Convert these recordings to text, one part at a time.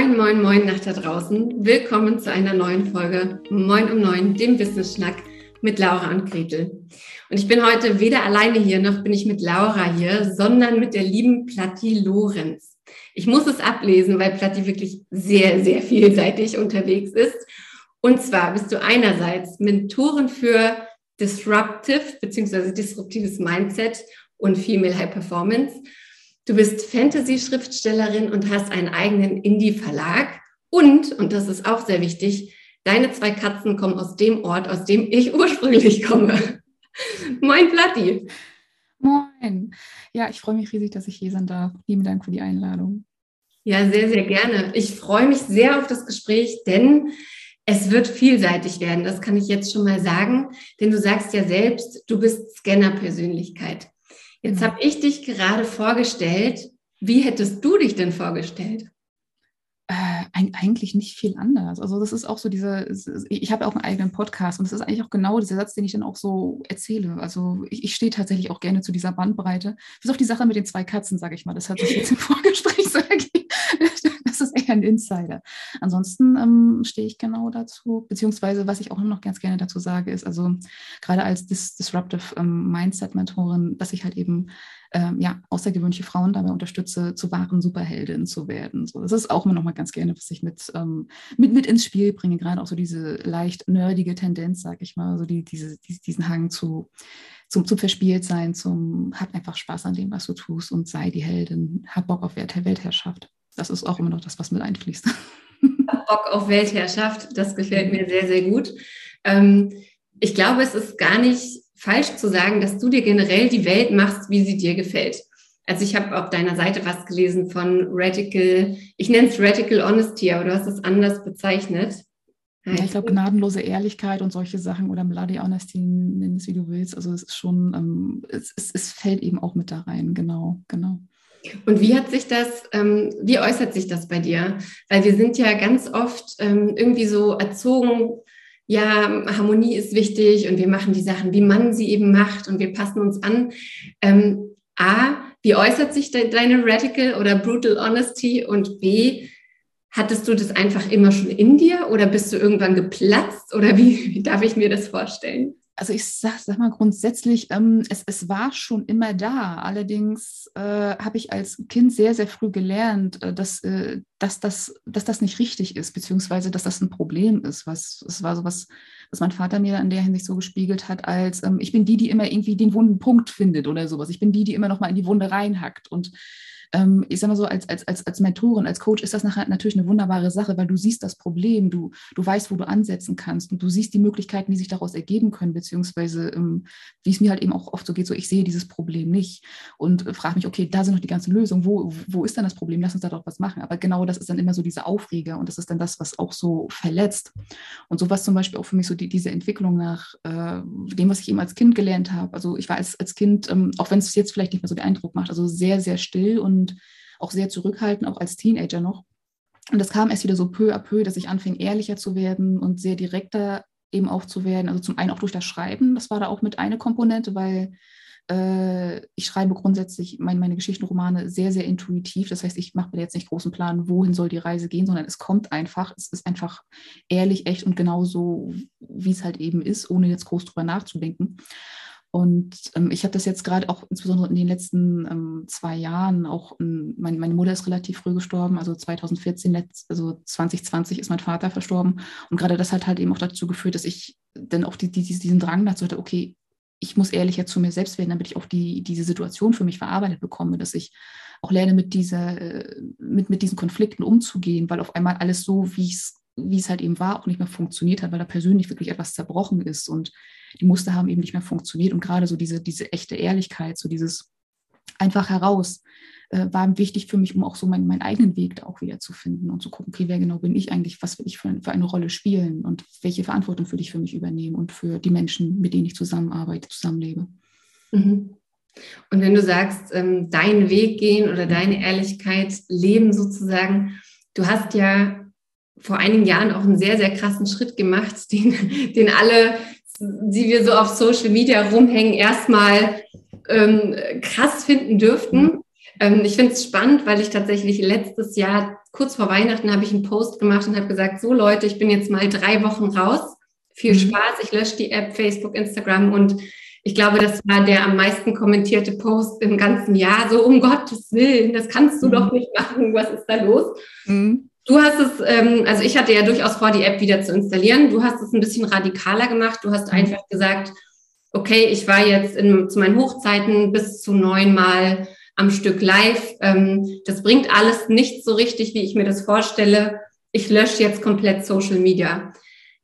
Moin, moin, moin nach da draußen. Willkommen zu einer neuen Folge Moin um Neun, dem Business Schnack mit Laura und Gretel. Und ich bin heute weder alleine hier, noch bin ich mit Laura hier, sondern mit der lieben Platti Lorenz. Ich muss es ablesen, weil Platti wirklich sehr, sehr vielseitig unterwegs ist. Und zwar bist du einerseits Mentorin für Disruptive bzw. disruptives Mindset und Female High Performance. Du bist Fantasy-Schriftstellerin und hast einen eigenen Indie-Verlag. Und, und das ist auch sehr wichtig, deine zwei Katzen kommen aus dem Ort, aus dem ich ursprünglich komme. Moin, Platti. Moin. Ja, ich freue mich riesig, dass ich hier sein darf. Vielen Dank für die Einladung. Ja, sehr, sehr gerne. Ich freue mich sehr auf das Gespräch, denn es wird vielseitig werden. Das kann ich jetzt schon mal sagen, denn du sagst ja selbst, du bist Scanner-Persönlichkeit. Jetzt mhm. habe ich dich gerade vorgestellt. Wie hättest du dich denn vorgestellt? Äh, eigentlich nicht viel anders. Also das ist auch so diese, ich habe auch einen eigenen Podcast und das ist eigentlich auch genau dieser Satz, den ich dann auch so erzähle. Also ich, ich stehe tatsächlich auch gerne zu dieser Bandbreite. Bis auf die Sache mit den zwei Katzen, sage ich mal. Das hat sich jetzt im Vorgespräch so ergeben. Das ist eher ein Insider. Ansonsten ähm, stehe ich genau dazu. Beziehungsweise, was ich auch noch ganz gerne dazu sage, ist, also gerade als Dis Disruptive ähm, Mindset-Mentorin, dass ich halt eben ähm, ja, außergewöhnliche Frauen dabei unterstütze, zu wahren Superheldinnen zu werden. So, das ist auch immer noch mal ganz gerne, was ich mit, ähm, mit, mit ins Spiel bringe, gerade auch so diese leicht nerdige Tendenz, sag ich mal, so die, diese, diesen Hang zu, zum, zum Verspieltsein, zum hab einfach Spaß an dem, was du tust und sei die Heldin, hab Bock auf Weltherrschaft. Das ist auch immer noch das, was mit einfließt. Bock auf Weltherrschaft, das gefällt mir sehr, sehr gut. Ähm, ich glaube, es ist gar nicht falsch zu sagen, dass du dir generell die Welt machst, wie sie dir gefällt. Also ich habe auf deiner Seite was gelesen von Radical, ich nenne es Radical Honesty, aber du hast es anders bezeichnet. Ja, ich glaube, gnadenlose Ehrlichkeit und solche Sachen oder Bloody Honesty, nenn es wie du willst. Also es ist schon, ähm, es, es, es, fällt eben auch mit da rein, genau, genau. Und wie hat sich das, ähm, wie äußert sich das bei dir? Weil wir sind ja ganz oft ähm, irgendwie so erzogen, ja, Harmonie ist wichtig und wir machen die Sachen, wie man sie eben macht und wir passen uns an. Ähm, A, wie äußert sich de deine Radical oder Brutal Honesty? Und B, hattest du das einfach immer schon in dir oder bist du irgendwann geplatzt oder wie, wie darf ich mir das vorstellen? Also ich sag, sag mal grundsätzlich, ähm, es, es war schon immer da. Allerdings äh, habe ich als Kind sehr, sehr früh gelernt, äh, dass, äh, dass, das, dass das nicht richtig ist, beziehungsweise dass das ein Problem ist. Was, es war so was, mein Vater mir in der Hinsicht so gespiegelt hat, als ähm, ich bin die, die immer irgendwie den wunden Punkt findet oder sowas. Ich bin die, die immer noch mal in die Wunde reinhackt. Und ähm, ich sage mal so, als, als, als, als Mentorin, als Coach ist das nachher natürlich eine wunderbare Sache, weil du siehst das Problem, du, du weißt, wo du ansetzen kannst und du siehst die Möglichkeiten, die sich daraus ergeben können, beziehungsweise ähm, wie es mir halt eben auch oft so geht, so ich sehe dieses Problem nicht und äh, frage mich, okay, da sind noch die ganzen Lösungen, wo, wo ist dann das Problem? Lass uns da doch was machen. Aber genau das ist dann immer so diese Aufreger und das ist dann das, was auch so verletzt. Und so was zum Beispiel auch für mich so die, diese Entwicklung nach äh, dem, was ich eben als Kind gelernt habe. Also ich war als, als Kind, ähm, auch wenn es jetzt vielleicht nicht mehr so den Eindruck macht, also sehr, sehr still und auch sehr zurückhaltend, auch als Teenager noch. Und das kam erst wieder so peu à peu, dass ich anfing, ehrlicher zu werden und sehr direkter eben auch zu werden. Also zum einen auch durch das Schreiben, das war da auch mit eine Komponente, weil äh, ich schreibe grundsätzlich mein, meine Geschichtenromane sehr, sehr intuitiv. Das heißt, ich mache mir jetzt nicht großen Plan, wohin soll die Reise gehen, sondern es kommt einfach. Es ist einfach ehrlich, echt und genau so, wie es halt eben ist, ohne jetzt groß drüber nachzudenken. Und ähm, ich habe das jetzt gerade auch insbesondere in den letzten ähm, zwei Jahren auch, ähm, mein, meine Mutter ist relativ früh gestorben, also 2014, letzt, also 2020 ist mein Vater verstorben. Und gerade das hat halt eben auch dazu geführt, dass ich dann auch die, die, diesen Drang dazu hatte, okay, ich muss ehrlicher zu mir selbst werden, damit ich auch die, diese Situation für mich verarbeitet bekomme, dass ich auch lerne, mit, dieser, äh, mit, mit diesen Konflikten umzugehen, weil auf einmal alles so, wie es wie es halt eben war, auch nicht mehr funktioniert hat, weil da persönlich wirklich etwas zerbrochen ist und die Muster haben eben nicht mehr funktioniert. Und gerade so diese, diese echte Ehrlichkeit, so dieses einfach heraus, äh, war wichtig für mich, um auch so meinen, meinen eigenen Weg da auch wieder zu finden und zu gucken, okay, wer genau bin ich eigentlich, was will ich für, für eine Rolle spielen und welche Verantwortung will ich für mich übernehmen und für die Menschen, mit denen ich zusammenarbeite, zusammenlebe. Mhm. Und wenn du sagst, ähm, deinen Weg gehen oder deine Ehrlichkeit leben sozusagen, du hast ja vor einigen Jahren auch einen sehr, sehr krassen Schritt gemacht, den, den alle, die wir so auf Social Media rumhängen, erstmal ähm, krass finden dürften. Ähm, ich finde es spannend, weil ich tatsächlich letztes Jahr, kurz vor Weihnachten, habe ich einen Post gemacht und habe gesagt, so Leute, ich bin jetzt mal drei Wochen raus. Viel mhm. Spaß, ich lösche die App, Facebook, Instagram und ich glaube, das war der am meisten kommentierte Post im ganzen Jahr. So, um Gottes Willen, das kannst du mhm. doch nicht machen. Was ist da los? Mhm. Du hast es, ähm, also ich hatte ja durchaus vor, die App wieder zu installieren. Du hast es ein bisschen radikaler gemacht. Du hast mhm. einfach gesagt, okay, ich war jetzt in, zu meinen Hochzeiten bis zu neunmal am Stück live. Ähm, das bringt alles nicht so richtig, wie ich mir das vorstelle. Ich lösche jetzt komplett Social Media.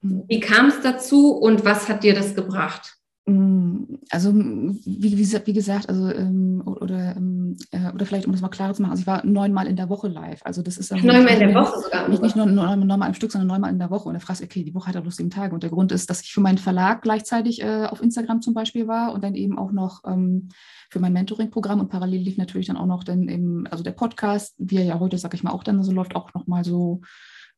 Mhm. Wie kam es dazu und was hat dir das gebracht? Mm, also wie, wie, wie gesagt, also ähm, oder, ähm, äh, oder vielleicht um das mal klarer zu machen, also ich war neunmal in der Woche live. Also das ist neunmal in der Woche sogar. Nicht, nicht nur neunmal am Stück, sondern neunmal in der Woche. Und da fragst du, okay, die Woche hat ja bloß sieben Tage. Und der Grund ist, dass ich für meinen Verlag gleichzeitig äh, auf Instagram zum Beispiel war und dann eben auch noch ähm, für mein Mentoring-Programm. Und parallel lief natürlich dann auch noch dann eben, also der Podcast, wie er ja heute, sag ich mal, auch dann so läuft, auch noch mal so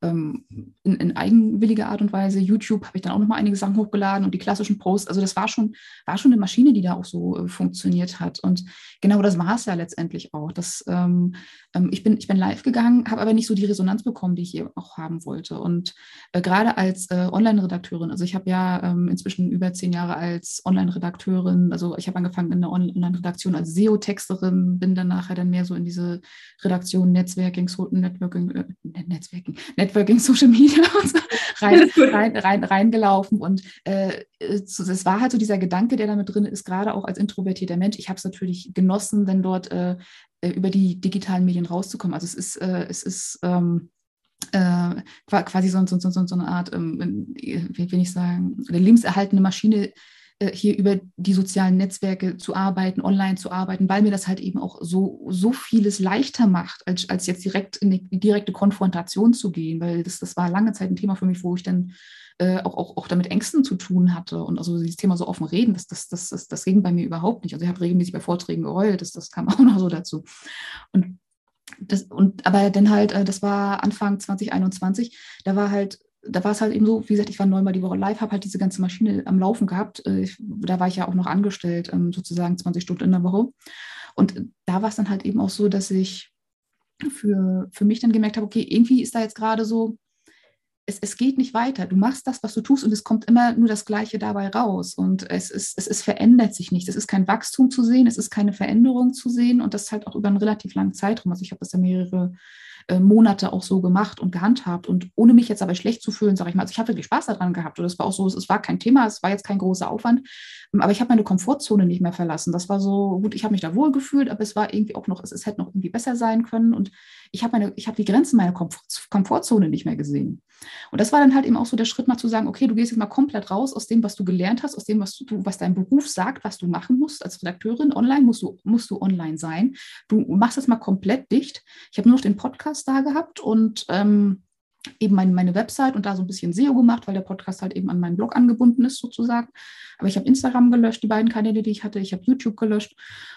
ähm, in, in, eigenwilliger Art und Weise. YouTube habe ich dann auch noch mal einige Sachen hochgeladen und die klassischen Posts. Also das war schon, war schon eine Maschine, die da auch so äh, funktioniert hat. Und genau das war es ja letztendlich auch. Das, ähm, ähm, ich, bin, ich bin live gegangen, habe aber nicht so die Resonanz bekommen, die ich hier auch haben wollte. Und äh, gerade als äh, Online-Redakteurin, also ich habe ja ähm, inzwischen über zehn Jahre als Online-Redakteurin, also ich habe angefangen in der Online-Redaktion als SEO-Texterin, bin dann nachher dann mehr so in diese Redaktion Netzwerking, Networking, äh, Netzwerking, Networking, Social Media so rein, rein, rein, reingelaufen. Und äh, es war halt so dieser Gedanke, der damit drin ist, gerade auch als introvertierter Mensch. Ich habe es natürlich genossen, dann dort äh, äh, über die digitalen Medien rauszukommen. Also es ist, äh, es ist ähm, äh, quasi so, so, so, so, eine Art, ähm, wie will ich sagen, eine lebenserhaltende Maschine, hier über die sozialen Netzwerke zu arbeiten, online zu arbeiten, weil mir das halt eben auch so, so vieles leichter macht, als, als jetzt direkt in die direkte Konfrontation zu gehen, weil das, das war lange Zeit ein Thema für mich, wo ich dann äh, auch, auch, auch damit Ängsten zu tun hatte. Und also dieses Thema so offen reden, das, das, das, das, das ging bei mir überhaupt nicht. Also ich habe regelmäßig bei Vorträgen geheult, das, das kam auch noch so dazu. Und das, und aber dann halt, äh, das war Anfang 2021, da war halt da war es halt eben so, wie gesagt, ich war neunmal die Woche live, habe halt diese ganze Maschine am Laufen gehabt. Äh, ich, da war ich ja auch noch angestellt, ähm, sozusagen 20 Stunden in der Woche. Und da war es dann halt eben auch so, dass ich für, für mich dann gemerkt habe, okay, irgendwie ist da jetzt gerade so, es, es geht nicht weiter. Du machst das, was du tust und es kommt immer nur das Gleiche dabei raus. Und es, ist, es, es verändert sich nicht. Es ist kein Wachstum zu sehen, es ist keine Veränderung zu sehen und das halt auch über einen relativ langen Zeitraum. Also ich habe das ja mehrere äh, Monate auch so gemacht und gehandhabt. Und ohne mich jetzt aber schlecht zu fühlen, sage ich mal, also ich habe wirklich Spaß daran gehabt. Und es war auch so, es war kein Thema, es war jetzt kein großer Aufwand. Ähm, aber ich habe meine Komfortzone nicht mehr verlassen. Das war so, gut, ich habe mich da wohl gefühlt, aber es war irgendwie auch noch, es, es hätte noch irgendwie besser sein können. Und ich habe meine, die Grenzen meiner Komfort Komfortzone nicht mehr gesehen. Und das war dann halt eben auch so der Schritt, mal zu sagen, okay, du gehst jetzt mal komplett raus aus dem, was du gelernt hast, aus dem, was du, was dein Beruf sagt, was du machen musst als Redakteurin. Online musst du, musst du online sein. Du machst das mal komplett dicht. Ich habe nur noch den Podcast da gehabt und ähm, eben meine, meine Website und da so ein bisschen SEO gemacht, weil der Podcast halt eben an meinen Blog angebunden ist sozusagen. Aber ich habe Instagram gelöscht, die beiden Kanäle, die ich hatte. Ich habe YouTube gelöscht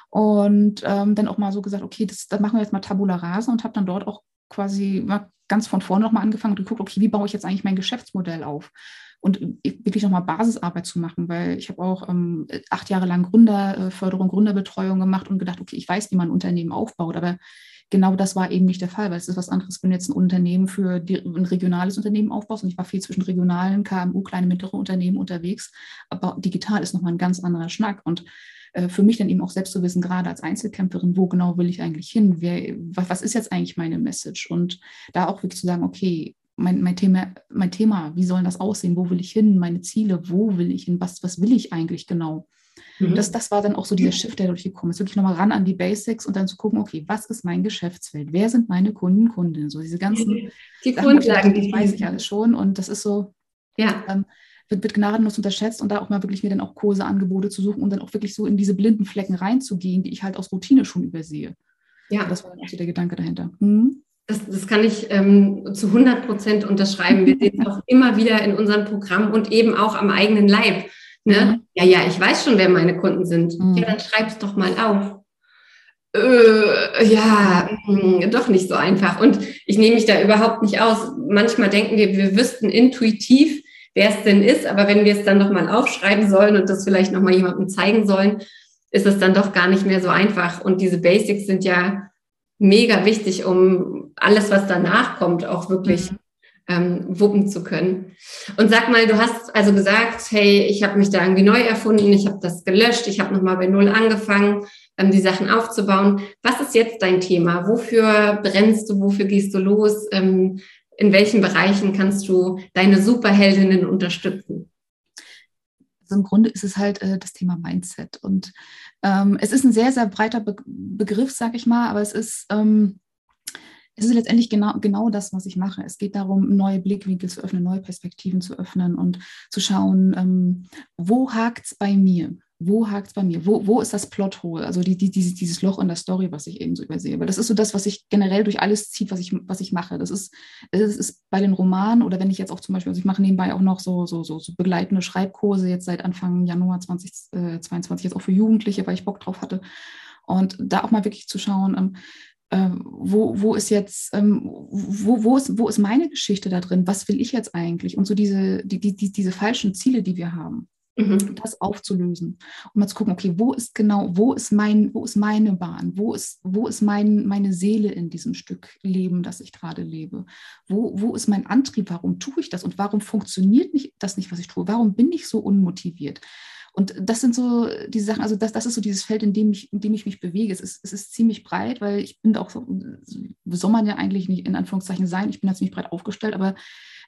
und ähm, dann auch mal so gesagt, okay, das, das machen wir jetzt mal Tabula Rasa und habe dann dort auch quasi mal ganz von vorne nochmal angefangen und geguckt, okay, wie baue ich jetzt eigentlich mein Geschäftsmodell auf? Und wirklich nochmal Basisarbeit zu machen, weil ich habe auch ähm, acht Jahre lang Gründerförderung, Gründerbetreuung gemacht und gedacht, okay, ich weiß, wie man ein Unternehmen aufbaut, aber genau das war eben nicht der Fall, weil es ist was anderes, wenn du jetzt ein Unternehmen für die, ein regionales Unternehmen aufbaust. Und ich war viel zwischen regionalen KMU, kleine, mittlere Unternehmen unterwegs. Aber digital ist nochmal ein ganz anderer Schnack. Und äh, für mich dann eben auch selbst zu wissen, gerade als Einzelkämpferin, wo genau will ich eigentlich hin? Wer, was, was ist jetzt eigentlich meine Message? Und da auch wirklich zu sagen, okay, mein, mein, Thema, mein Thema, wie soll das aussehen? Wo will ich hin? Meine Ziele, wo will ich hin? Was, was will ich eigentlich genau? Mhm. Das, das war dann auch so dieser Shift, der durchgekommen ist. Wirklich nochmal ran an die Basics und dann zu gucken, okay, was ist mein Geschäftsfeld? Wer sind meine Kunden, Kundinnen? So diese ganzen die Grundlagen, die weiß ich alles schon. Und das ist so, ja. Ähm, wird, wird gnadenlos unterschätzt und da auch mal wirklich mir dann auch Kurseangebote zu suchen und dann auch wirklich so in diese blinden Flecken reinzugehen, die ich halt aus Routine schon übersehe. Ja. Das war dann auch so der Gedanke dahinter. Mhm. Das, das, kann ich ähm, zu 100 Prozent unterschreiben. Wir sehen es auch immer wieder in unserem Programm und eben auch am eigenen Leib. Ne? Mhm. Ja, ja, ich weiß schon, wer meine Kunden sind. Mhm. Ja, dann schreib es doch mal auf. Äh, ja, mh, doch nicht so einfach. Und ich nehme mich da überhaupt nicht aus. Manchmal denken wir, wir wüssten intuitiv, wer es denn ist, aber wenn wir es dann nochmal aufschreiben sollen und das vielleicht nochmal jemandem zeigen sollen, ist es dann doch gar nicht mehr so einfach. Und diese Basics sind ja mega wichtig, um alles, was danach kommt, auch wirklich mhm. Ähm, wuppen zu können. Und sag mal, du hast also gesagt, hey, ich habe mich da irgendwie neu erfunden, ich habe das gelöscht, ich habe nochmal bei Null angefangen, ähm, die Sachen aufzubauen. Was ist jetzt dein Thema? Wofür brennst du? Wofür gehst du los? Ähm, in welchen Bereichen kannst du deine Superheldinnen unterstützen? Also im Grunde ist es halt äh, das Thema Mindset. Und ähm, es ist ein sehr, sehr breiter Be Begriff, sag ich mal, aber es ist, ähm, es ist letztendlich genau, genau das, was ich mache. Es geht darum, neue Blickwinkel zu öffnen, neue Perspektiven zu öffnen und zu schauen, ähm, wo hakt es bei mir? wo hakt es bei mir? Wo, wo ist das Plothole? Also die, die, dieses, dieses Loch in der Story, was ich eben so übersehe. Weil das ist so das, was ich generell durch alles zieht, was ich, was ich mache. Das ist, das ist bei den Romanen oder wenn ich jetzt auch zum Beispiel, also ich mache nebenbei auch noch so, so, so, so begleitende Schreibkurse jetzt seit Anfang Januar 2022, jetzt auch für Jugendliche, weil ich Bock drauf hatte. Und da auch mal wirklich zu schauen, ähm, äh, wo, wo ist jetzt, ähm, wo, wo, ist, wo ist meine Geschichte da drin? Was will ich jetzt eigentlich? Und so diese, die, die, diese falschen Ziele, die wir haben. Mhm. das aufzulösen und mal zu gucken, okay, wo ist genau, wo ist mein, wo ist meine Bahn, wo ist, wo ist mein, meine Seele in diesem Stück Leben, das ich gerade lebe, wo, wo ist mein Antrieb, warum tue ich das und warum funktioniert nicht, das nicht, was ich tue, warum bin ich so unmotiviert? Und das sind so die Sachen, also das, das ist so dieses Feld, in dem ich, in dem ich mich bewege. Es ist, es ist ziemlich breit, weil ich bin auch so, soll man ja eigentlich nicht in Anführungszeichen sein, ich bin da ziemlich breit aufgestellt, aber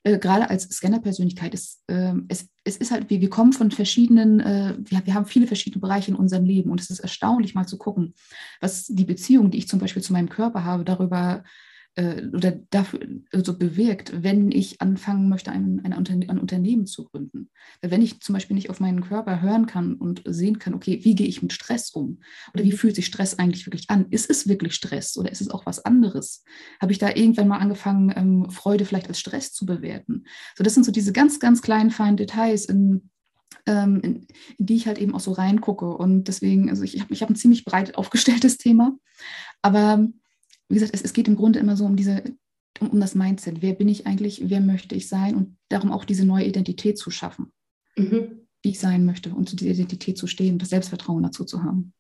äh, gerade als Scanner-Persönlichkeit, ist, äh, es, es ist halt, wir, wir kommen von verschiedenen, äh, wir, wir haben viele verschiedene Bereiche in unserem Leben und es ist erstaunlich mal zu gucken, was die Beziehung, die ich zum Beispiel zu meinem Körper habe, darüber äh, oder dafür also bewirkt, wenn ich anfangen möchte, ein, ein, ein, Unternehmen zu gründen. Weil wenn ich zum Beispiel nicht auf meinen Körper hören kann und sehen kann, okay, wie gehe ich mit Stress um? Oder wie mhm. fühlt sich Stress eigentlich wirklich an? Ist es wirklich Stress oder ist es auch was anderes? Habe ich da irgendwann mal angefangen, ähm, Freude vielleicht als Stress zu bewerten? So, das sind so diese ganz, ganz kleinen, feinen Details, in, ähm, in, in, die ich halt eben auch so reingucke. Und deswegen, also ich habe ich hab ein ziemlich breit aufgestelltes Thema. Aber wie gesagt, es, es geht im Grunde immer so um diese, um, um, das Mindset. Wer bin ich eigentlich? Wer möchte ich sein? Und darum auch diese neue Identität zu schaffen, mhm. wie ich sein möchte und zu dieser Identität zu stehen, das Selbstvertrauen dazu zu haben.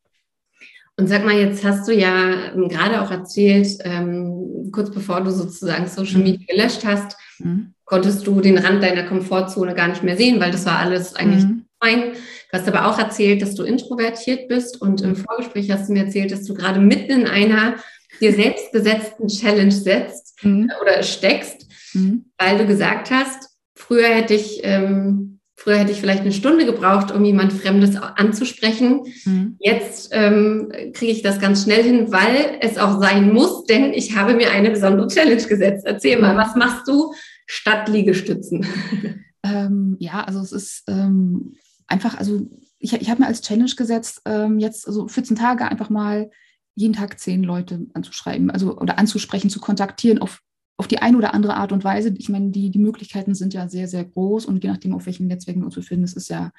Und sag mal, jetzt hast du ja ähm, gerade auch erzählt, ähm, kurz bevor du sozusagen Social mhm. Media gelöscht hast, mhm. konntest du den Rand deiner Komfortzone gar nicht mehr sehen, weil das war alles eigentlich mhm. fein. Du hast aber auch erzählt, dass du introvertiert bist und im Vorgespräch hast du mir erzählt, dass du gerade mitten in einer dir selbst gesetzten Challenge setzt mhm. oder steckst, mhm. weil du gesagt hast, früher hätte ich, ähm, früher hätte ich vielleicht eine Stunde gebraucht, um jemand Fremdes anzusprechen. Mhm. Jetzt ähm, kriege ich das ganz schnell hin, weil es auch sein muss, denn ich habe mir eine besondere Challenge gesetzt. Erzähl mal, was machst du statt Liegestützen? Ähm, ja, also es ist ähm, einfach, also ich, ich habe mir als Challenge gesetzt, ähm, jetzt also 14 Tage einfach mal jeden Tag zehn Leute anzuschreiben, also oder anzusprechen, zu kontaktieren auf, auf die eine oder andere Art und Weise. Ich meine, die, die Möglichkeiten sind ja sehr, sehr groß und je nachdem, auf welchen Netzwerken wir uns befinden, es ist ja,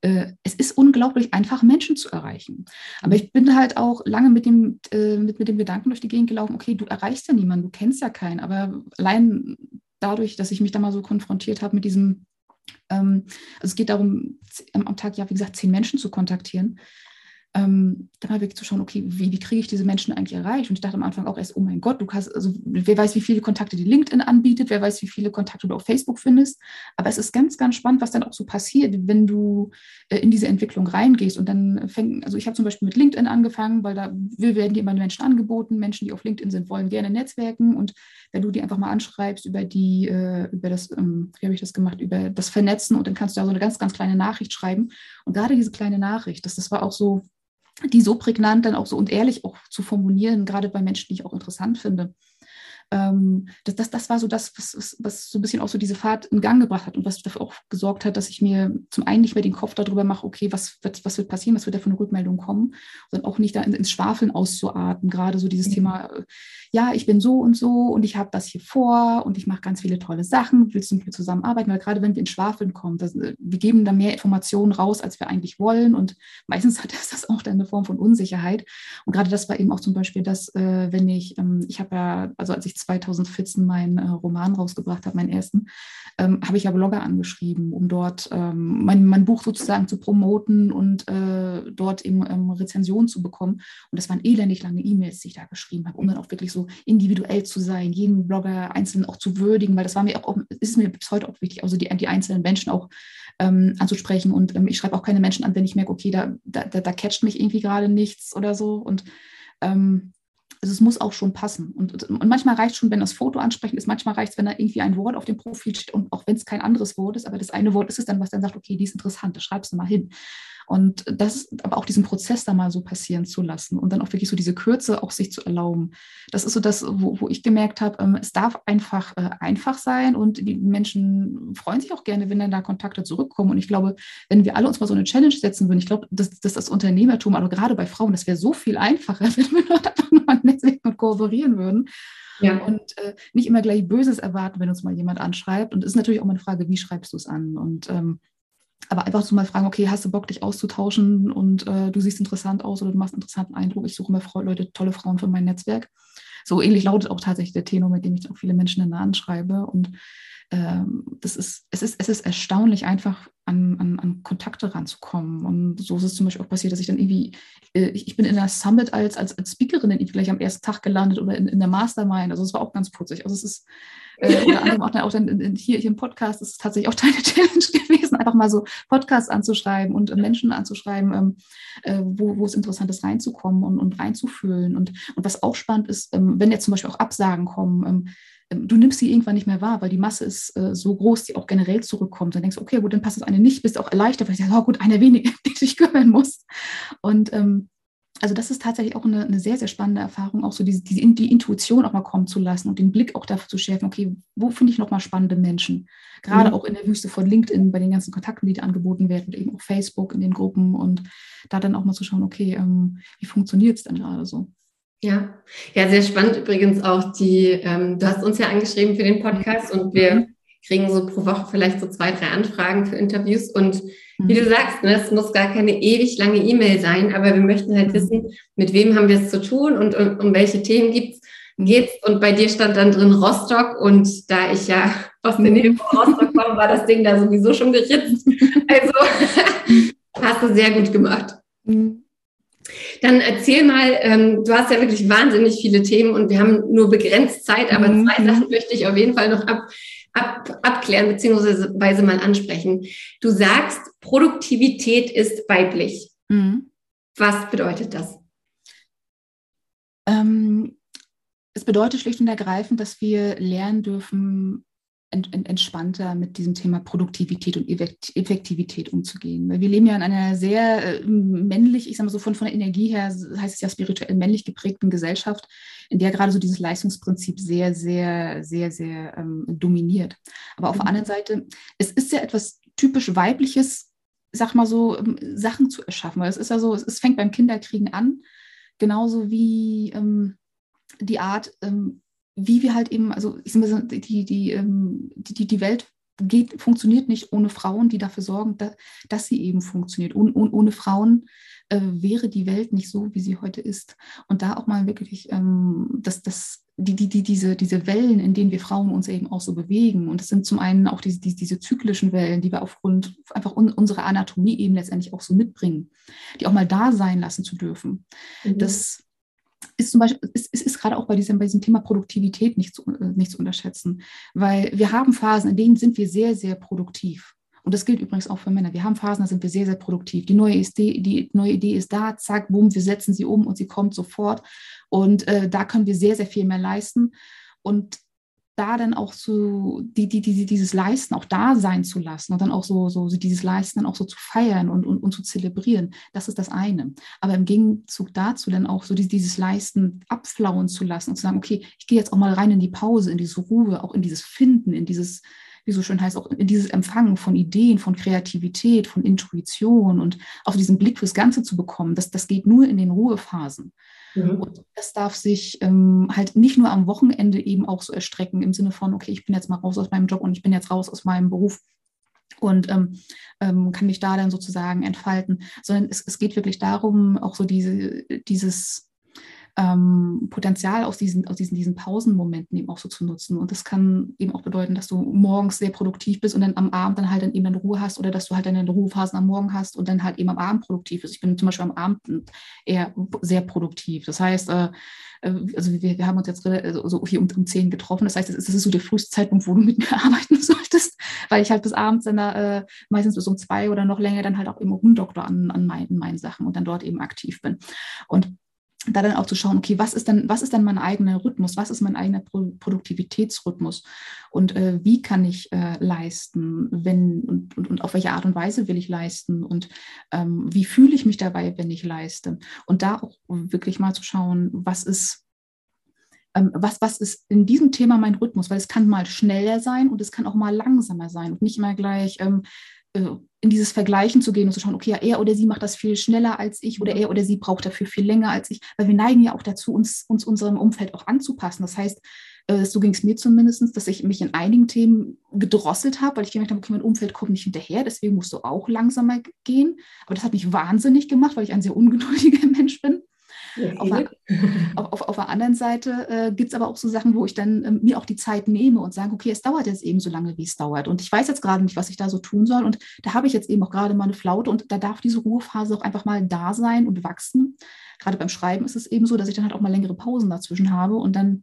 äh, es ist unglaublich einfach, Menschen zu erreichen. Aber ich bin halt auch lange mit dem, äh, mit, mit dem Gedanken durch die Gegend gelaufen, okay, du erreichst ja niemanden, du kennst ja keinen, aber allein dadurch, dass ich mich da mal so konfrontiert habe mit diesem ähm, also es geht darum, am Tag ja, wie gesagt, zehn Menschen zu kontaktieren ähm, dann mal wirklich zu schauen, okay, wie, wie kriege ich diese Menschen eigentlich erreicht? Und ich dachte am Anfang auch erst, oh mein Gott, du kannst, also wer weiß, wie viele Kontakte die LinkedIn anbietet, wer weiß, wie viele Kontakte du auf Facebook findest. Aber es ist ganz, ganz spannend, was dann auch so passiert, wenn du äh, in diese Entwicklung reingehst. Und dann fängt, also ich habe zum Beispiel mit LinkedIn angefangen, weil da wir werden dir immer Menschen angeboten, Menschen, die auf LinkedIn sind, wollen gerne Netzwerken. Und wenn du die einfach mal anschreibst über die, äh, über das, ähm, wie habe ich das gemacht, über das Vernetzen und dann kannst du da so eine ganz, ganz kleine Nachricht schreiben. Und gerade diese kleine Nachricht, das, das war auch so, die so prägnant dann auch so und ehrlich auch zu formulieren, gerade bei Menschen, die ich auch interessant finde ähm, das, das, das war so das, was, was so ein bisschen auch so diese Fahrt in Gang gebracht hat und was dafür auch gesorgt hat, dass ich mir zum einen nicht mehr den Kopf darüber mache, okay, was wird, was wird passieren, was wird da für eine Rückmeldung kommen, sondern auch nicht da ins Schwafeln auszuarten. Gerade so dieses mhm. Thema, äh, ja, ich bin so und so und ich habe das hier vor und ich mache ganz viele tolle Sachen, willst du mit mir zusammenarbeiten? Weil gerade wenn wir ins Schwafeln kommen, das, äh, wir geben da mehr Informationen raus, als wir eigentlich wollen und meistens hat das auch dann eine Form von Unsicherheit. Und gerade das war eben auch zum Beispiel das, äh, wenn ich, ähm, ich habe ja, also als ich 2014 meinen äh, Roman rausgebracht habe, meinen ersten, ähm, habe ich ja Blogger angeschrieben, um dort ähm, mein, mein Buch sozusagen zu promoten und äh, dort eben ähm, Rezensionen zu bekommen. Und das waren elendig lange E-Mails, die ich da geschrieben habe, um dann auch wirklich so individuell zu sein, jeden Blogger einzeln auch zu würdigen, weil das war mir auch, ist mir bis heute auch wichtig, also die, die einzelnen Menschen auch ähm, anzusprechen. Und ähm, ich schreibe auch keine Menschen an, wenn ich merke, okay, da, da, da catcht mich irgendwie gerade nichts oder so. Und ähm, also es muss auch schon passen. Und, und manchmal reicht schon, wenn das Foto ansprechend ist, manchmal reicht es, wenn da irgendwie ein Wort auf dem Profil steht und auch wenn es kein anderes Wort ist, aber das eine Wort ist es dann, was dann sagt, okay, die ist interessant, das schreibst du mal hin. Und das, aber auch diesen Prozess da mal so passieren zu lassen und dann auch wirklich so diese Kürze auch sich zu erlauben. Das ist so das, wo, wo ich gemerkt habe, ähm, es darf einfach äh, einfach sein und die Menschen freuen sich auch gerne, wenn dann da Kontakte zurückkommen. Und ich glaube, wenn wir alle uns mal so eine Challenge setzen würden, ich glaube, dass, dass das Unternehmertum, aber gerade bei Frauen, das wäre so viel einfacher, wenn wir dort einfach nur mal netzwerken und kooperieren würden. Ja. Und äh, nicht immer gleich Böses erwarten, wenn uns mal jemand anschreibt. Und es ist natürlich auch mal eine Frage, wie schreibst du es an? Und ähm, aber einfach so mal fragen, okay, hast du Bock, dich auszutauschen und äh, du siehst interessant aus oder du machst einen interessanten Eindruck. Ich suche immer Leute, tolle Frauen für mein Netzwerk. So ähnlich lautet auch tatsächlich der Tenor, mit dem ich auch viele Menschen in der anschreibe. Und ähm, das ist, es, ist, es ist erstaunlich einfach, an, an, an Kontakte ranzukommen. Und so ist es zum Beispiel auch passiert, dass ich dann irgendwie, äh, ich, bin in der Summit als, als, als Speakerin gleich am ersten Tag gelandet oder in, in der Mastermind. Also es war auch ganz putzig. Also es ist äh, oder anderem auch, auch dann in, hier, hier im Podcast ist es tatsächlich auch deine Challenge gewesen, einfach mal so Podcasts anzuschreiben und äh, Menschen anzuschreiben, ähm, äh, wo, wo es interessant ist, reinzukommen und, und reinzufühlen. Und, und was auch spannend ist, ähm, wenn jetzt zum Beispiel auch Absagen kommen, ähm, du nimmst sie irgendwann nicht mehr wahr, weil die Masse ist äh, so groß, die auch generell zurückkommt. Dann denkst du, okay, gut, dann passt das eine nicht, bist auch erleichtert, weil ich sage, oh gut, einer weniger, die dich kümmern muss. Und ähm, also das ist tatsächlich auch eine, eine, sehr, sehr spannende Erfahrung, auch so diese, die, die Intuition auch mal kommen zu lassen und den Blick auch dafür zu schärfen, okay, wo finde ich nochmal spannende Menschen? Gerade mhm. auch in der Wüste von LinkedIn, bei den ganzen Kontakten, die da angeboten werden und eben auch Facebook in den Gruppen und da dann auch mal zu schauen, okay, ähm, wie funktioniert es denn gerade so? Ja, ja, sehr spannend übrigens auch die, ähm, du hast uns ja angeschrieben für den Podcast und wir mhm. kriegen so pro Woche vielleicht so zwei, drei Anfragen für Interviews und wie du mhm. sagst, ne, es muss gar keine ewig lange E-Mail sein, aber wir möchten halt mhm. wissen, mit wem haben wir es zu tun und um, um welche Themen gibt's, geht's. Und bei dir stand dann drin Rostock und da ich ja aus der Nähe von Rostock komme, war das Ding da sowieso schon geritzt. Also hast du sehr gut gemacht. Dann erzähl mal, ähm, du hast ja wirklich wahnsinnig viele Themen und wir haben nur begrenzt Zeit, aber mhm. zwei Sachen möchte ich auf jeden Fall noch ab, ab, abklären bzw. mal ansprechen. Du sagst, Produktivität ist weiblich. Mhm. Was bedeutet das? Ähm, es bedeutet schlicht und ergreifend, dass wir lernen dürfen, entspannter mit diesem Thema Produktivität und Effektivität umzugehen. Weil wir leben ja in einer sehr äh, männlich, ich sage mal so von, von der Energie her, heißt es ja spirituell männlich geprägten Gesellschaft, in der gerade so dieses Leistungsprinzip sehr, sehr, sehr, sehr ähm, dominiert. Aber auf mhm. der anderen Seite, es ist ja etwas typisch weibliches, sag mal so, ähm, Sachen zu erschaffen. Weil es ist ja so, es, es fängt beim Kinderkriegen an, genauso wie ähm, die Art, ähm, wie wir halt eben, also ich sag mal, die, die, ähm, die, die Welt geht, funktioniert nicht ohne Frauen, die dafür sorgen, dass, dass sie eben funktioniert. Und ohne Frauen äh, wäre die Welt nicht so, wie sie heute ist. Und da auch mal wirklich, ähm, dass das die, die, die, diese, diese Wellen, in denen wir Frauen uns eben auch so bewegen. Und es sind zum einen auch diese, diese, diese zyklischen Wellen, die wir aufgrund einfach un, unserer Anatomie eben letztendlich auch so mitbringen, die auch mal da sein lassen zu dürfen. Mhm. Das ist zum Beispiel, ist, ist, ist gerade auch bei diesem, bei diesem Thema Produktivität nicht zu, äh, nicht zu unterschätzen, weil wir haben Phasen, in denen sind wir sehr, sehr produktiv. Und das gilt übrigens auch für Männer. Wir haben Phasen, da sind wir sehr, sehr produktiv. Die neue Idee, die neue Idee ist da, zack, boom, wir setzen sie um und sie kommt sofort. Und äh, da können wir sehr, sehr viel mehr leisten. Und da dann auch so die, die, die, dieses Leisten auch da sein zu lassen und dann auch so, so dieses Leisten dann auch so zu feiern und, und, und zu zelebrieren, das ist das eine. Aber im Gegenzug dazu dann auch so dieses Leisten abflauen zu lassen und zu sagen, okay, ich gehe jetzt auch mal rein in die Pause, in diese Ruhe, auch in dieses Finden, in dieses, wie so schön heißt, auch in dieses Empfangen von Ideen, von Kreativität, von Intuition und auch diesen Blick fürs Ganze zu bekommen, das, das geht nur in den Ruhephasen. Mhm. Und das darf sich ähm, halt nicht nur am Wochenende eben auch so erstrecken, im Sinne von, okay, ich bin jetzt mal raus aus meinem Job und ich bin jetzt raus aus meinem Beruf und ähm, ähm, kann mich da dann sozusagen entfalten, sondern es, es geht wirklich darum, auch so diese, dieses ähm, Potenzial aus diesen, aus diesen, diesen Pausenmomenten eben auch so zu nutzen. Und das kann eben auch bedeuten, dass du morgens sehr produktiv bist und dann am Abend dann halt dann eben eine Ruhe hast oder dass du halt deine Ruhephasen am Morgen hast und dann halt eben am Abend produktiv bist. Ich bin zum Beispiel am Abend eher sehr produktiv. Das heißt, äh, äh also wir, wir, haben uns jetzt so hier um, um 10 getroffen. Das heißt, es ist so der früheste Zeitpunkt, wo du mit mir arbeiten solltest, weil ich halt bis abends dann da, äh, meistens bis um zwei oder noch länger dann halt auch immer Rumdoktor an, an meinen, meinen Sachen und dann dort eben aktiv bin. Und da dann auch zu schauen, okay, was ist dann, was ist dann mein eigener Rhythmus, was ist mein eigener Pro Produktivitätsrhythmus? Und äh, wie kann ich äh, leisten, wenn und, und, und, auf welche Art und Weise will ich leisten? Und ähm, wie fühle ich mich dabei, wenn ich leiste? Und da auch wirklich mal zu schauen, was ist ähm, was, was ist in diesem Thema mein Rhythmus, weil es kann mal schneller sein und es kann auch mal langsamer sein und nicht immer gleich ähm, äh, in dieses Vergleichen zu gehen und zu schauen, okay, ja, er oder sie macht das viel schneller als ich oder er oder sie braucht dafür viel länger als ich, weil wir neigen ja auch dazu, uns, uns unserem Umfeld auch anzupassen. Das heißt, äh, so ging es mir zumindest, dass ich mich in einigen Themen gedrosselt habe, weil ich gemerkt habe, okay, mein Umfeld kommt nicht hinterher, deswegen musst du auch langsamer gehen. Aber das hat mich wahnsinnig gemacht, weil ich ein sehr ungeduldiger Mensch bin. Auf der, auf, auf, auf, der anderen Seite äh, gibt es aber auch so Sachen, wo ich dann äh, mir auch die Zeit nehme und sage, okay, es dauert jetzt eben so lange, wie es dauert. Und ich weiß jetzt gerade nicht, was ich da so tun soll. Und da habe ich jetzt eben auch gerade mal eine Flaute und da darf diese Ruhephase auch einfach mal da sein und wachsen. Gerade beim Schreiben ist es eben so, dass ich dann halt auch mal längere Pausen dazwischen habe und dann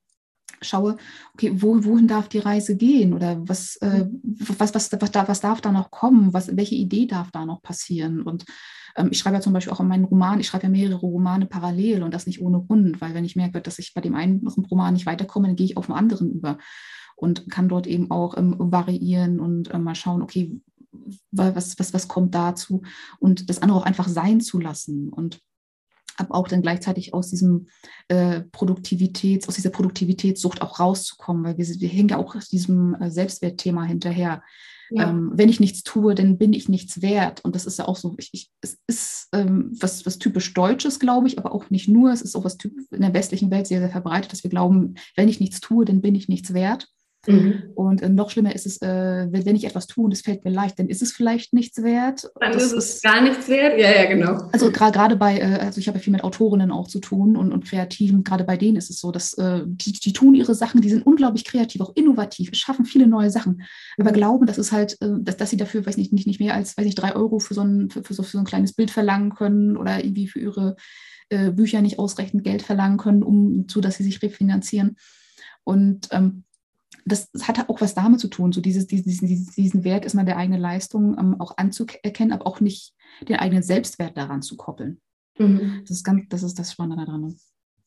schaue, okay, wo, wohin darf die Reise gehen? Oder was, äh, was, was, was, was, darf da noch kommen, was, welche Idee darf da noch passieren? Und ähm, ich schreibe ja zum Beispiel auch in meinen Romanen, ich schreibe ja mehrere Romane parallel und das nicht ohne Grund, weil wenn ich merke, dass ich bei dem einen Roman nicht weiterkomme, dann gehe ich auf den anderen über und kann dort eben auch ähm, variieren und äh, mal schauen, okay, was, was, was kommt dazu und das andere auch einfach sein zu lassen. Und aber auch dann gleichzeitig aus diesem äh, Produktivitäts, aus dieser Produktivitätssucht auch rauszukommen, weil wir, wir hängen ja auch diesem äh, Selbstwertthema hinterher. Ja. Ähm, wenn ich nichts tue, dann bin ich nichts wert. Und das ist ja auch so, ich, ich, es ist ähm, was, was typisch Deutsches, glaube ich, aber auch nicht nur. Es ist auch was in der westlichen Welt sehr, sehr verbreitet, dass wir glauben, wenn ich nichts tue, dann bin ich nichts wert. Mhm. Und äh, noch schlimmer ist es, äh, wenn, wenn, ich etwas tue und es fällt mir leicht, dann ist es vielleicht nichts wert. Dann das ist es gar nichts wert. Ja, ja, genau. Also gerade bei, äh, also ich habe ja viel mit Autorinnen auch zu tun und, und Kreativen, gerade bei denen ist es so, dass äh, die, die tun ihre Sachen, die sind unglaublich kreativ, auch innovativ, schaffen viele neue Sachen, aber mhm. glauben, dass es halt, äh, dass, dass sie dafür, weiß nicht, nicht, nicht mehr als, weiß nicht, drei Euro für so, ein, für, für, so, für so ein kleines Bild verlangen können oder irgendwie für ihre äh, Bücher nicht ausreichend Geld verlangen können, um so, dass sie sich refinanzieren. Und ähm, das, das hat auch was damit zu tun, so dieses, diesen, diesen Wert ist man der eigenen Leistung ähm, auch anzuerkennen, aber auch nicht den eigenen Selbstwert daran zu koppeln. Mhm. Das, ist ganz, das ist das Spannende daran.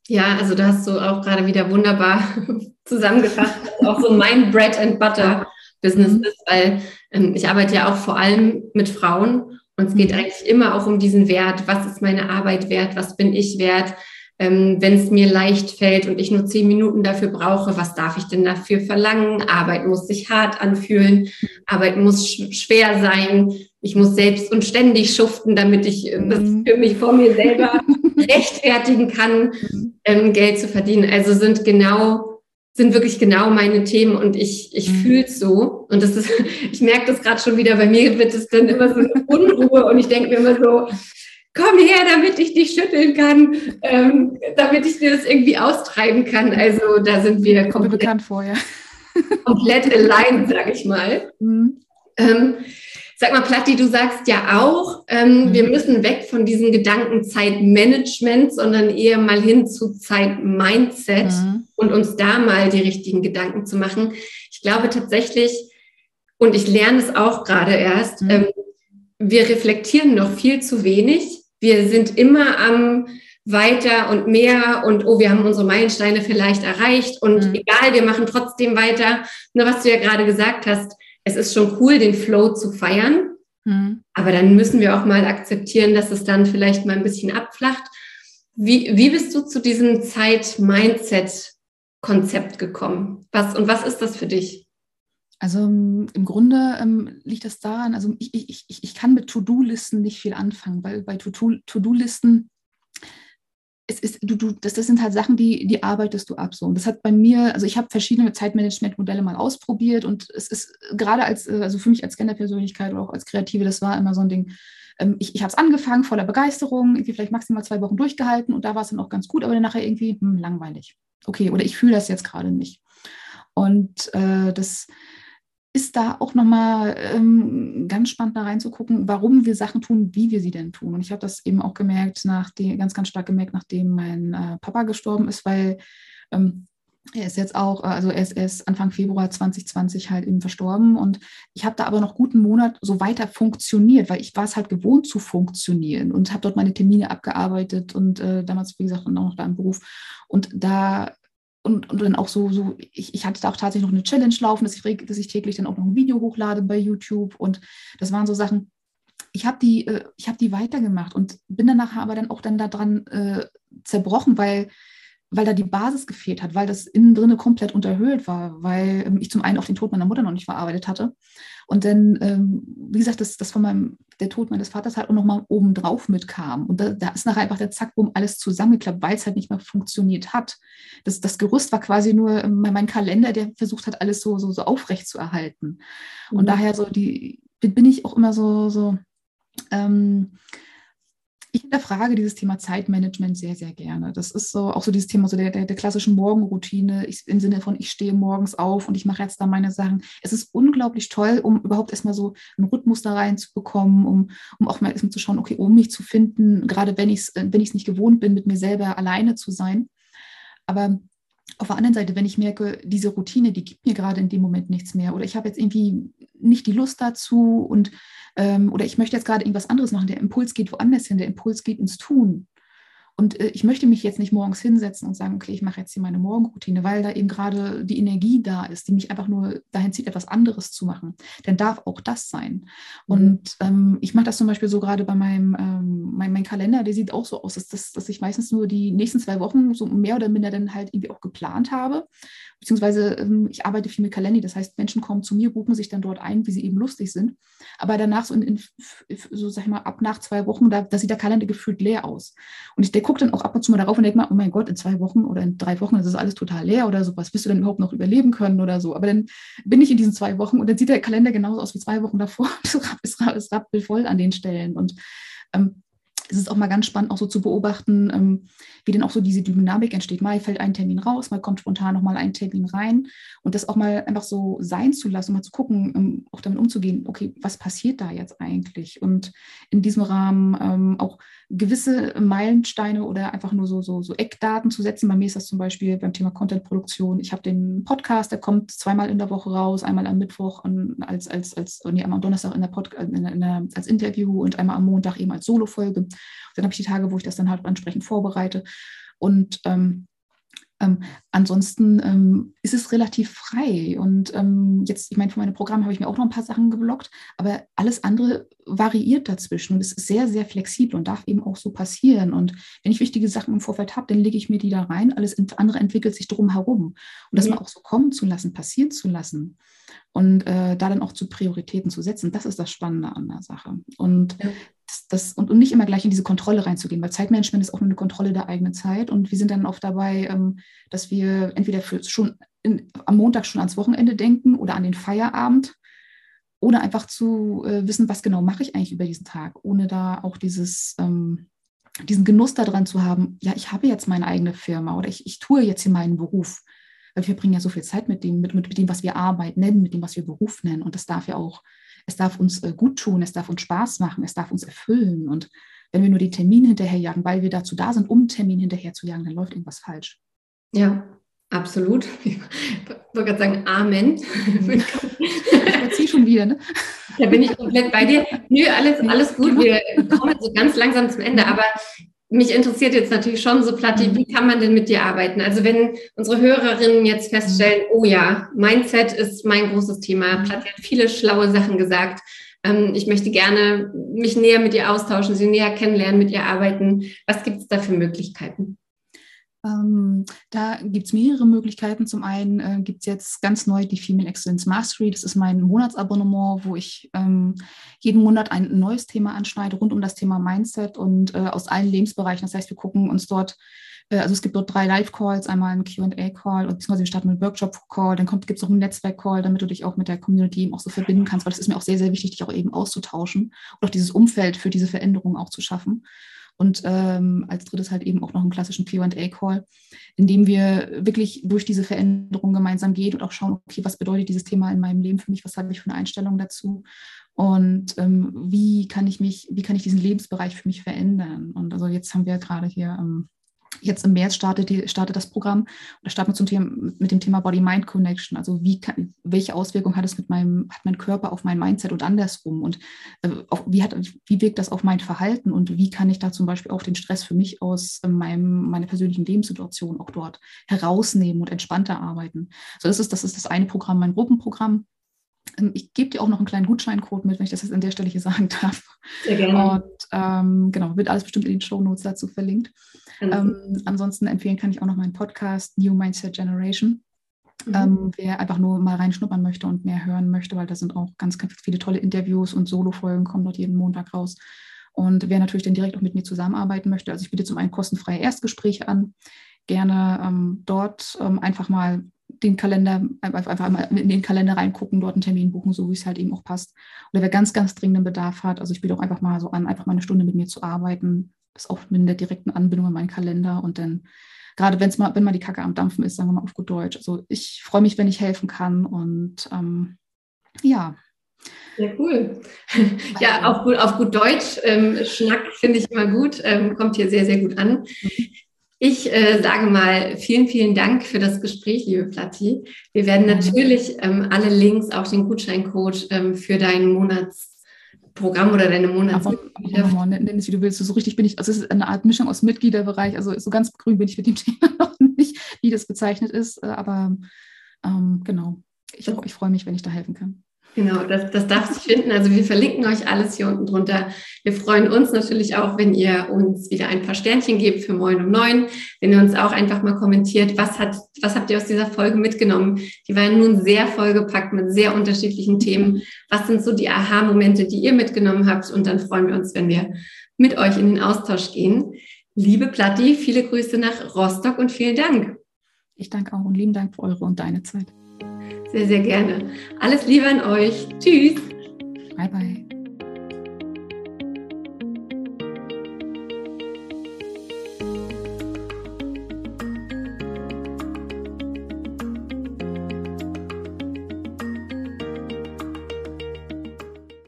Ja, also da hast du auch gerade wieder wunderbar zusammengefasst, auch so mein Bread and Butter Business mhm. ist, weil ähm, ich arbeite ja auch vor allem mit Frauen und es geht mhm. eigentlich immer auch um diesen Wert. Was ist meine Arbeit wert? Was bin ich wert? Ähm, wenn es mir leicht fällt und ich nur zehn Minuten dafür brauche, was darf ich denn dafür verlangen? Arbeit muss sich hart anfühlen, Arbeit muss sch schwer sein, ich muss selbst und ständig schuften, damit ich äh, das mhm. für mich vor mir selber rechtfertigen kann, mhm. ähm, Geld zu verdienen. Also sind genau sind wirklich genau meine Themen und ich, ich mhm. fühle es so. Und das ist, ich merke das gerade schon wieder, bei mir wird es dann immer so eine Unruhe und ich denke mir immer so, komm her, damit ich dich schütteln kann, ähm, damit ich dir das irgendwie austreiben kann. Also da sind wir komplett, bekannt vorher. komplett allein, sage ich mal. Mhm. Ähm, sag mal, Platti, du sagst ja auch, ähm, mhm. wir müssen weg von diesem Gedanken Zeitmanagement, sondern eher mal hin zu Zeitmindset mhm. und uns da mal die richtigen Gedanken zu machen. Ich glaube tatsächlich, und ich lerne es auch gerade erst, mhm. ähm, wir reflektieren noch viel zu wenig wir sind immer am weiter und mehr und oh, wir haben unsere Meilensteine vielleicht erreicht und mhm. egal, wir machen trotzdem weiter. Nur was du ja gerade gesagt hast, es ist schon cool, den Flow zu feiern, mhm. aber dann müssen wir auch mal akzeptieren, dass es dann vielleicht mal ein bisschen abflacht. Wie, wie bist du zu diesem Zeit-Mindset-Konzept gekommen? Was und was ist das für dich? Also ähm, im Grunde ähm, liegt das daran, also ich, ich, ich, ich kann mit To-Do-Listen nicht viel anfangen, weil bei To-Do-Listen, es ist, du, du, das, das sind halt Sachen, die, die arbeitest du ab so. Und das hat bei mir, also ich habe verschiedene Zeitmanagement-Modelle mal ausprobiert und es ist gerade als, äh, also für mich als Scanner-Persönlichkeit oder auch als Kreative, das war immer so ein Ding, ähm, ich, ich habe es angefangen voller Begeisterung, irgendwie vielleicht maximal zwei Wochen durchgehalten und da war es dann auch ganz gut, aber dann nachher irgendwie hm, langweilig. Okay, oder ich fühle das jetzt gerade nicht. Und äh, das ist da auch nochmal ähm, ganz spannend da reinzugucken, warum wir Sachen tun, wie wir sie denn tun. Und ich habe das eben auch gemerkt, nachdem, ganz, ganz stark gemerkt, nachdem mein äh, Papa gestorben ist, weil ähm, er ist jetzt auch, also er ist, er ist, Anfang Februar 2020 halt eben verstorben und ich habe da aber noch guten Monat so weiter funktioniert, weil ich war es halt gewohnt zu funktionieren und habe dort meine Termine abgearbeitet und äh, damals, wie gesagt, auch noch da im Beruf und da und, und dann auch so, so ich, ich hatte da auch tatsächlich noch eine Challenge laufen, dass ich, dass ich täglich dann auch noch ein Video hochlade bei YouTube und das waren so Sachen, ich habe die, äh, ich die weitergemacht und bin danach aber dann auch dann daran äh, zerbrochen, weil weil da die Basis gefehlt hat, weil das innen drinne komplett unterhöhlt war, weil ähm, ich zum einen auch den Tod meiner Mutter noch nicht verarbeitet hatte und dann, ähm, wie gesagt, das, das von meinem, der Tod meines Vaters halt auch nochmal obendrauf mitkam und da, da ist nachher einfach der Zackboom alles zusammengeklappt, weil es halt nicht mehr funktioniert hat. Das, das Gerüst war quasi nur ähm, mein Kalender, der versucht hat, alles so, so, so aufrecht zu erhalten. Und mhm. daher so die, bin ich auch immer so, so ähm, ich hinterfrage dieses Thema Zeitmanagement sehr, sehr gerne. Das ist so auch so dieses Thema so der, der, der klassischen Morgenroutine ich, im Sinne von, ich stehe morgens auf und ich mache jetzt da meine Sachen. Es ist unglaublich toll, um überhaupt erstmal so einen Rhythmus da reinzubekommen, um, um auch mal erstmal zu schauen, okay, um mich zu finden, gerade wenn ich es wenn nicht gewohnt bin, mit mir selber alleine zu sein. Aber auf der anderen Seite, wenn ich merke, diese Routine, die gibt mir gerade in dem Moment nichts mehr oder ich habe jetzt irgendwie nicht die Lust dazu und ähm, oder ich möchte jetzt gerade irgendwas anderes machen, der Impuls geht woanders hin, der Impuls geht ins Tun. Und äh, ich möchte mich jetzt nicht morgens hinsetzen und sagen, okay, ich mache jetzt hier meine Morgenroutine, weil da eben gerade die Energie da ist, die mich einfach nur dahin zieht, etwas anderes zu machen. Dann darf auch das sein. Mhm. Und ähm, ich mache das zum Beispiel so gerade bei meinem ähm, mein, mein, Kalender, der sieht auch so aus, dass, dass, dass ich meistens nur die nächsten zwei Wochen so mehr oder minder dann halt irgendwie auch geplant habe. Beziehungsweise ähm, ich arbeite viel mit Kalender, das heißt, Menschen kommen zu mir, buchen sich dann dort ein, wie sie eben lustig sind. Aber danach, so, in, in so sag ich mal, ab nach zwei Wochen, da, da sieht der Kalender gefühlt leer aus. Und ich gucke dann auch ab und zu mal darauf und denke mal, oh mein Gott, in zwei Wochen oder in drei Wochen ist das alles total leer oder so. Was wirst du denn überhaupt noch überleben können oder so? Aber dann bin ich in diesen zwei Wochen und dann sieht der Kalender genauso aus wie zwei Wochen davor. es, rappelt an den Stellen. Und ähm, es ist auch mal ganz spannend, auch so zu beobachten, ähm, wie denn auch so diese Dynamik entsteht. Mal fällt ein Termin raus, mal kommt spontan nochmal ein Termin rein und das auch mal einfach so sein zu lassen, mal zu gucken, ähm, auch damit umzugehen, okay, was passiert da jetzt eigentlich? Und in diesem Rahmen ähm, auch gewisse Meilensteine oder einfach nur so, so, so Eckdaten zu setzen. Bei mir ist das zum Beispiel beim Thema Contentproduktion. Ich habe den Podcast, der kommt zweimal in der Woche raus, einmal am Mittwoch als, als, als nee, einmal am Donnerstag in der Pod, in der, in als Interview und einmal am Montag eben als Solo-Folge. Dann habe ich die Tage, wo ich das dann halt entsprechend vorbereite. Und ähm, ähm, ansonsten ähm, ist es relativ frei. Und ähm, jetzt, ich meine, für meine Programme habe ich mir auch noch ein paar Sachen geblockt, aber alles andere variiert dazwischen und es ist sehr, sehr flexibel und darf eben auch so passieren. Und wenn ich wichtige Sachen im Vorfeld habe, dann lege ich mir die da rein. Alles andere entwickelt sich drum herum. Und das mhm. mal auch so kommen zu lassen, passieren zu lassen und äh, da dann auch zu Prioritäten zu setzen, das ist das Spannende an der Sache. Und ja das, das, und, und nicht immer gleich in diese Kontrolle reinzugehen, weil Zeitmanagement ist auch nur eine Kontrolle der eigenen Zeit. Und wir sind dann oft dabei, ähm, dass wir entweder für schon in, am Montag schon ans Wochenende denken oder an den Feierabend oder einfach zu äh, wissen, was genau mache ich eigentlich über diesen Tag, ohne da auch dieses, ähm, diesen Genuss daran zu haben, ja, ich habe jetzt meine eigene Firma oder ich, ich tue jetzt hier meinen Beruf. Weil wir bringen ja so viel Zeit mit dem, mit, mit dem, was wir Arbeit nennen, mit dem, was wir Beruf nennen. Und das darf ja auch es darf uns äh, gut tun, es darf uns Spaß machen, es darf uns erfüllen. Und wenn wir nur die Termine hinterherjagen, weil wir dazu da sind, um Termin hinterher zu jagen, dann läuft irgendwas falsch. Ja, absolut. Ich wollte gerade sagen, Amen. Ich überziehe schon wieder, ne? Da bin ich komplett bei dir. Nö, alles, alles gut. Wir kommen so ganz langsam zum Ende. Aber mich interessiert jetzt natürlich schon so, Platti, wie kann man denn mit dir arbeiten? Also wenn unsere Hörerinnen jetzt feststellen, oh ja, Mindset ist mein großes Thema. Platti hat viele schlaue Sachen gesagt. Ähm, ich möchte gerne mich näher mit ihr austauschen, sie näher kennenlernen, mit ihr arbeiten. Was gibt es da für Möglichkeiten? Ähm, da gibt es mehrere Möglichkeiten. Zum einen äh, gibt es jetzt ganz neu die Female Excellence Mastery. Das ist mein Monatsabonnement, wo ich ähm, jeden Monat ein neues Thema anschneide rund um das Thema Mindset und äh, aus allen Lebensbereichen. Das heißt, wir gucken uns dort Äh, also es gibt dort drei Live-Calls, einmal einen QA-Call, beziehungsweise wir starten mit Workshop-Call, dann gibt es auch einen Netzwerk-Call, damit du dich auch mit der Community eben auch so verbinden kannst, weil das ist mir auch sehr, sehr wichtig, dich auch eben auszutauschen und auch dieses Umfeld für diese Veränderung auch zu schaffen. Und ähm, als drittes halt eben auch noch einen klassischen QA-Call, in dem wir wirklich durch diese Veränderung gemeinsam gehen und auch schauen, okay, was bedeutet dieses Thema in meinem Leben für mich, was habe ich für eine Einstellung dazu und ähm, wie kann ich mich, wie kann ich diesen Lebensbereich für mich verändern? Und also jetzt haben wir gerade hier ähm, Jetzt im März startet, die, startet das Programm und da starten wir zum Thema, mit dem Thema Body-Mind-Connection. Also wie kann, welche Auswirkungen hat es mit meinem, hat mein Körper auf mein Mindset und andersrum? Und äh, auf, wie, hat, wie wirkt das auf mein Verhalten und wie kann ich da zum Beispiel auch den Stress für mich aus äh, meinem, meiner persönlichen Lebenssituation auch dort herausnehmen und entspannter arbeiten? So, ist, das ist das eine Programm, mein Gruppenprogramm. Ähm, ich gebe dir auch noch einen kleinen Gutscheincode mit, wenn ich das jetzt an der Stelle hier sagen darf. Sehr gerne. Und ähm, genau, wird alles bestimmt in den Show Notes dazu verlinkt. Ähm, ansonsten empfehlen kann ich auch noch meinen Podcast New Mindset Generation. Mhm. Ähm, wer einfach nur mal reinschnuppern möchte und mehr hören möchte, weil da sind auch ganz, ganz viele tolle Interviews und Solo-Folgen kommen dort jeden Montag raus. Und wer natürlich dann direkt auch mit mir zusammenarbeiten möchte, also ich biete zum einen kostenfreie Erstgespräche an, gerne ähm, dort ähm, einfach mal den Kalender, einfach mal in den Kalender reingucken, dort einen Termin buchen, so wie es halt eben auch passt. Oder wer ganz, ganz dringenden Bedarf hat, also ich biete auch einfach mal so an, einfach mal eine Stunde mit mir zu arbeiten, das auch mit der direkten Anbindung an meinen Kalender und dann, gerade wenn es mal, wenn mal die Kacke am Dampfen ist, sagen wir mal auf gut Deutsch. Also ich freue mich, wenn ich helfen kann und ähm, ja. Ja, cool. Ja, auf gut, auf gut Deutsch. Ähm, Schnack finde ich immer gut, ähm, kommt hier sehr, sehr gut an. Mhm. Ich äh, sage mal vielen, vielen Dank für das Gespräch, liebe Platti. Wir werden natürlich ähm, alle Links, auch den Gutscheincode ähm, für deinen Monatsprogramm oder deine Monatsmitgliedschaft. Nenn es, wie du willst. So richtig bin ich, also es ist eine Art Mischung aus Mitgliederbereich. Also so ganz grün bin ich mit dem Thema noch nicht, wie das bezeichnet ist. Äh, aber ähm, genau, ich, ich freue mich, wenn ich da helfen kann. Genau, das, das darf sich finden. Also wir verlinken euch alles hier unten drunter. Wir freuen uns natürlich auch, wenn ihr uns wieder ein paar Sternchen gebt für Moin um Neun, wenn ihr uns auch einfach mal kommentiert, was, hat, was habt ihr aus dieser Folge mitgenommen? Die war nun sehr vollgepackt mit sehr unterschiedlichen Themen. Was sind so die Aha-Momente, die ihr mitgenommen habt? Und dann freuen wir uns, wenn wir mit euch in den Austausch gehen. Liebe Platti, viele Grüße nach Rostock und vielen Dank. Ich danke auch und lieben Dank für eure und deine Zeit. Sehr, sehr gerne. Alles Liebe an euch. Tschüss. Bye, bye.